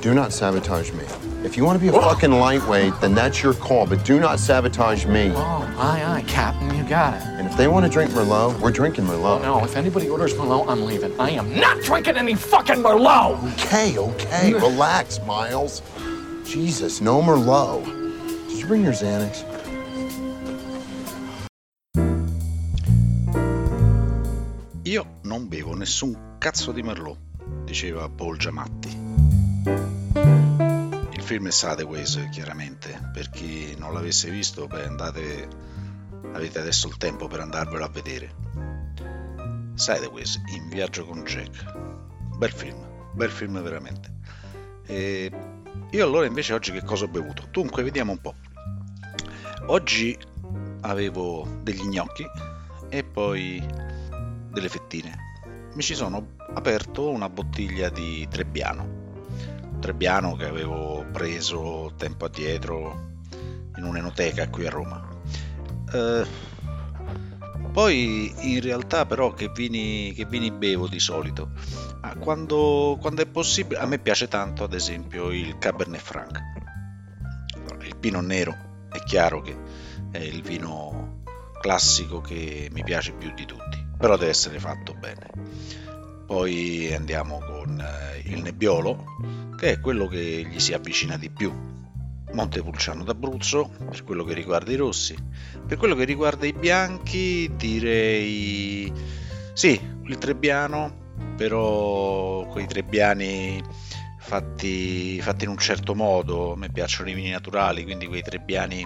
do not sabotage me. If you want to be a fucking lightweight, then that's your call, but do not sabotage me. Oh, aye, aye, Captain, you got it. And if they want to drink Merlot, we're drinking Merlot. No, if anybody orders Merlot, I'm leaving. I am not drinking any fucking Merlot! Okay, okay, relax, Miles. Jesus, no Merlot. Did you bring your Xanax? Io non bevo nessun cazzo di Merlot, diceva Paul Giamatti. Il film è Sideways, chiaramente. Per chi non l'avesse visto, beh, andate. Avete adesso il tempo per andarvelo a vedere. Sideways, in viaggio con Jack. Bel film, bel film veramente. E io allora invece oggi che cosa ho bevuto? Dunque, vediamo un po'. Oggi avevo degli gnocchi e poi delle fettine. Mi ci sono aperto una bottiglia di Trebbiano. Trebbiano che avevo preso tempo addietro in un'enoteca qui a Roma. Eh, poi in realtà però che vini, che vini bevo di solito? Ah, quando, quando, è possibile, a me piace tanto ad esempio il Cabernet Franc. Il Pinot Nero è chiaro che è il vino classico che mi piace più di tutti, però deve essere fatto bene. Poi andiamo con eh, il Nebbiolo, che è quello che gli si avvicina di più. Montepulciano d'Abruzzo, per quello che riguarda i rossi. Per quello che riguarda i bianchi, direi sì, il Trebbiano, però quei Trebbiani fatti, fatti in un certo modo. Me piacciono i vini naturali, quindi quei Trebbiani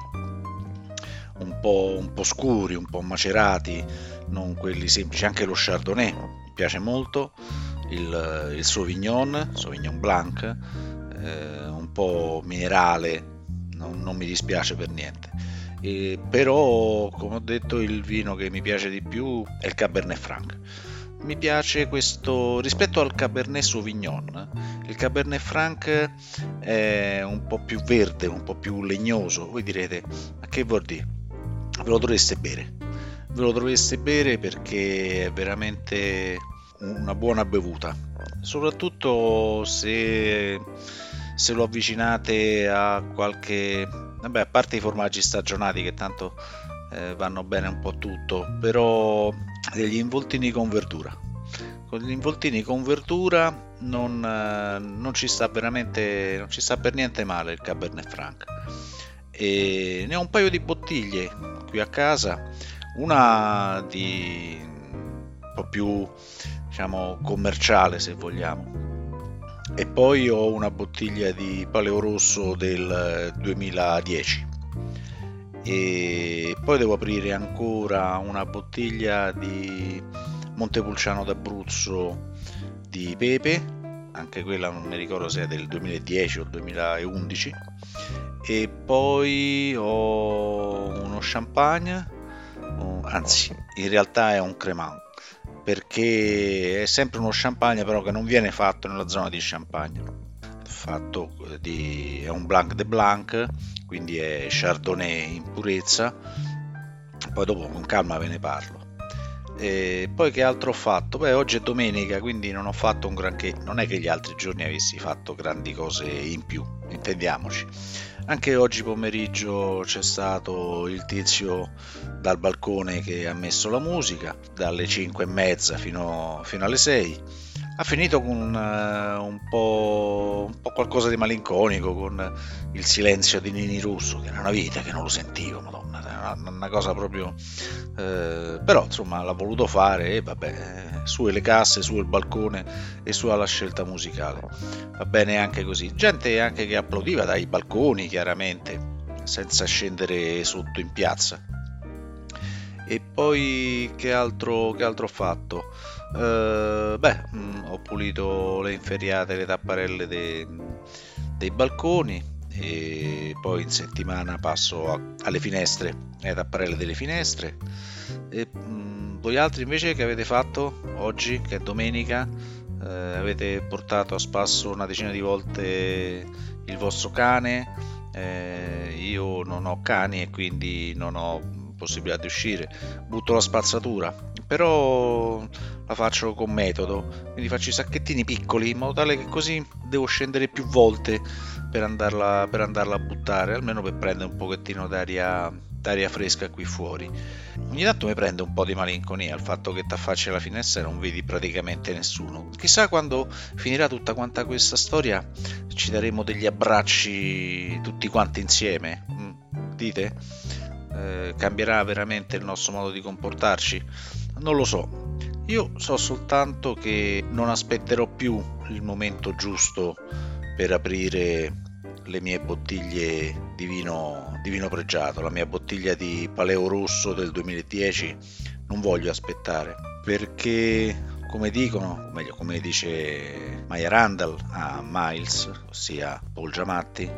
un po', un po' scuri, un po' macerati, non quelli semplici. Anche lo Chardonnay mi piace molto, il, il Sauvignon, Sauvignon Blanc, eh, un po' minerale, non, non mi dispiace per niente. E, però, come ho detto, il vino che mi piace di più è il Cabernet Franc. Mi piace questo rispetto al Cabernet Sauvignon. Il Cabernet Franc è un po' più verde, un po' più legnoso. Voi direte, ma che vuol dire? Ve lo dovreste bere. Ve lo dovreste bere perché è veramente una buona bevuta. Soprattutto se, se lo avvicinate a qualche vabbè, a parte i formaggi stagionati che tanto eh, vanno bene un po' tutto, però degli involtini con verdura. Con gli involtini con verdura non, eh, non ci sta veramente, non ci sta per niente male il Cabernet Franc. E ne ho un paio di bottiglie qui a casa, una di un po' più diciamo commerciale se vogliamo. E poi ho una bottiglia di Paleo Rosso del 2010 e poi devo aprire ancora una bottiglia di Montepulciano d'Abruzzo di pepe. Anche quella non mi ricordo se è del 2010 o 2011 e poi ho uno champagne anzi in realtà è un cremant perché è sempre uno champagne però che non viene fatto nella zona di Champagne. Fatto di, è un Blanc de Blanc quindi è Chardonnay in purezza. Poi dopo con calma ve ne parlo e poi che altro ho fatto? Beh, oggi è domenica, quindi non ho fatto un granché. Non è che gli altri giorni avessi fatto grandi cose in più, intendiamoci. Anche oggi pomeriggio c'è stato il tizio dal balcone che ha messo la musica, dalle 5 e mezza fino, fino alle 6 ha finito con un, un, po', un, po', qualcosa di malinconico, con il silenzio di Nini Russo, che era una vita che non lo sentivo, madonna, una, una cosa proprio... Eh, però insomma l'ha voluto fare e vabbè, su le casse, su il balcone e su alla scelta musicale. Va bene anche così. Gente anche che applaudiva dai balconi, chiaramente, senza scendere sotto in piazza. E poi che altro, che altro ho fatto? Uh, beh, mh, mm, ho pulito le inferriate, le tapparelle dei, dei balconi e poi in settimana passo a, alle finestre, alle tapparelle delle finestre. E, mh, mm, voi altri invece che avete fatto oggi, che è domenica? Uh, avete portato a spasso una decina di volte il vostro cane? Uh, io non ho cani e quindi non ho possibilità di uscire. Butto la spazzatura però la faccio con metodo, quindi faccio i sacchettini piccoli in modo tale che così devo scendere più volte per andarla, per andarla a buttare, almeno per prendere un pochettino d'aria, d'aria fresca qui fuori. Ogni tanto mi prende un po' di malinconia il fatto che ti affacci alla finestra e non vedi praticamente nessuno. Chissà quando finirà tutta quanta questa storia ci daremo degli abbracci tutti quanti insieme. Mm, dite? Eh, cambierà veramente il nostro modo di comportarci? Non lo so. Io so soltanto che non aspetterò più il momento giusto per aprire le mie bottiglie di vino, di vino pregiato, la mia bottiglia di Paleo Rosso del 2010, non voglio aspettare perché come dicono, o meglio come dice Maya Randall a Miles, ossia Paul Giamatti,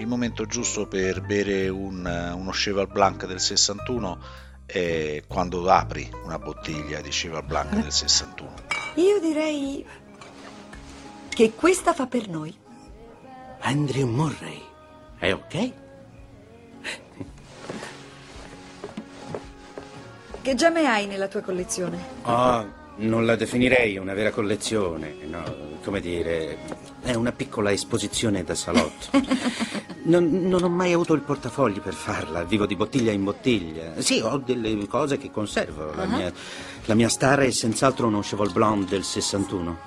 il momento giusto per bere un, uno Cheval Blanc del 61 è quando apri una bottiglia di Cheval Blanc del 61. Io direi che questa fa per noi. Andrew Murray. È ok? Che gemme hai nella tua collezione? Oh, non la definirei una vera collezione, no, come dire, è una piccola esposizione da salotto. Non, non, ho mai avuto il portafogli per farla, vivo di bottiglia in bottiglia. Sì, ho delle cose che conservo. La, uh-huh. mia, la mia star è senz'altro uno Cheval Blanc del 61.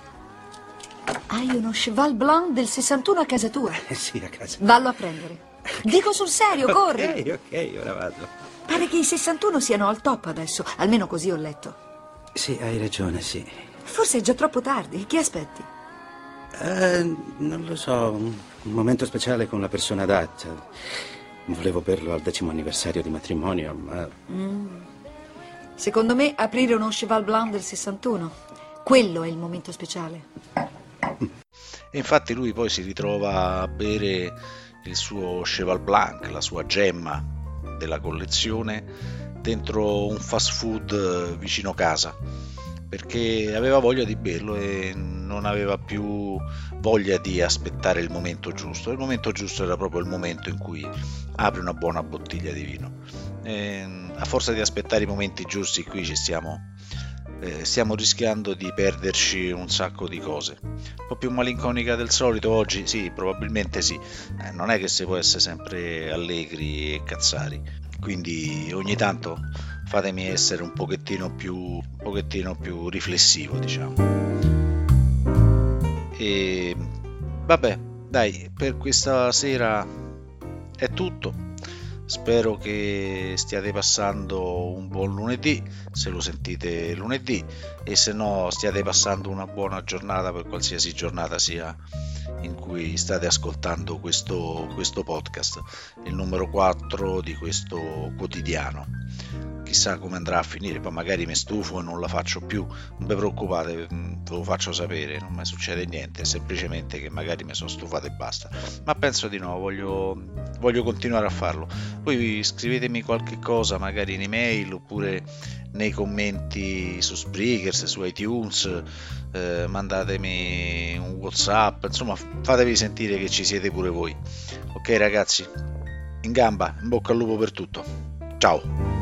Hai uno Cheval Blanc del 61 a casa tua? Eh sì, a casa. Vallo a prendere. Dico sul serio, corri. Ok, ok, ora vado. Pare che i 61 siano al top adesso, almeno così ho letto. Sì, hai ragione, sì. Forse è già troppo tardi. Chi aspetti? Eh, non lo so, un momento speciale con la persona adatta. Volevo berlo al decimo anniversario di matrimonio, ma... Mm. Secondo me aprire uno Cheval Blanc del 61, quello è il momento speciale. E infatti lui poi si ritrova a bere il suo Cheval Blanc, la sua gemma della collezione, dentro un fast food vicino casa perché aveva voglia di berlo e non aveva più voglia di aspettare il momento giusto. Il momento giusto era proprio il momento in cui apri una buona bottiglia di vino. E a forza di aspettare i momenti giusti, qui ci stiamo eh, stiamo rischiando di perderci un sacco di cose. Un po' più malinconica del solito oggi? Sì, probabilmente sì. Eh, non è che si può essere sempre allegri e cazzari. Quindi ogni tanto fatemi essere un pochettino più, un pochettino più riflessivo, diciamo. E vabbè, dai, per questa sera è tutto. Spero che stiate passando un buon lunedì, se lo sentite lunedì, e se no stiate passando una buona giornata per qualsiasi giornata sia in cui state ascoltando questo, questo podcast, il numero 4 di questo quotidiano chissà come andrà a finire, poi magari mi stufo e non la faccio più, non vi preoccupate, mm, ve lo faccio sapere, non mi succede niente, semplicemente che magari mi sono stufato e basta, ma penso di no, voglio, voglio continuare a farlo. Poi scrivetemi qualche cosa, magari in email oppure nei commenti su Spreaker, su iTunes, eh, mandatemi un Whatsapp, insomma fatevi sentire che ci siete pure voi. Ok ragazzi, in gamba, in bocca al lupo per tutto. Ciao!